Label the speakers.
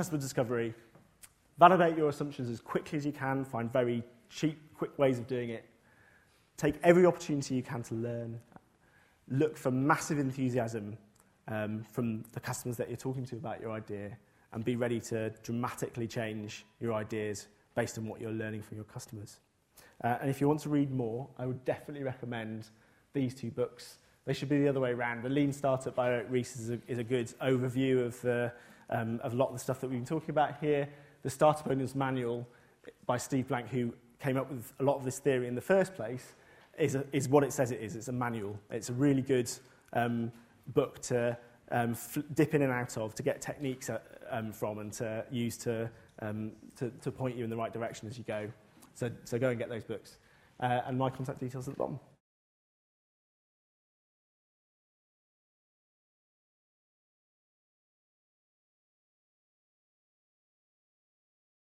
Speaker 1: customer discovery, validate your assumptions as quickly as you can, find very cheap, quick ways of doing it. Take every opportunity you can to learn. Look for massive enthusiasm um, from the customers that you're talking to about your idea and be ready to dramatically change your ideas based on what you're learning from your customers. Uh, and if you want to read more, I would definitely recommend these two books. They should be the other way around. The Lean Startup by Eric Ries is a, is a good overview of, the, um, of a lot of the stuff that we've been talking about here. The Startup Owner's Manual by Steve Blank, who came up with a lot of this theory in the first place, is, a, is what it says it is. It's a manual. It's a really good um, book to um, dip in and out of, to get techniques at, um, from and to use to, um, to, to point you in the right direction as you go. So, so go and get those books. Uh, and my contact details at the bottom.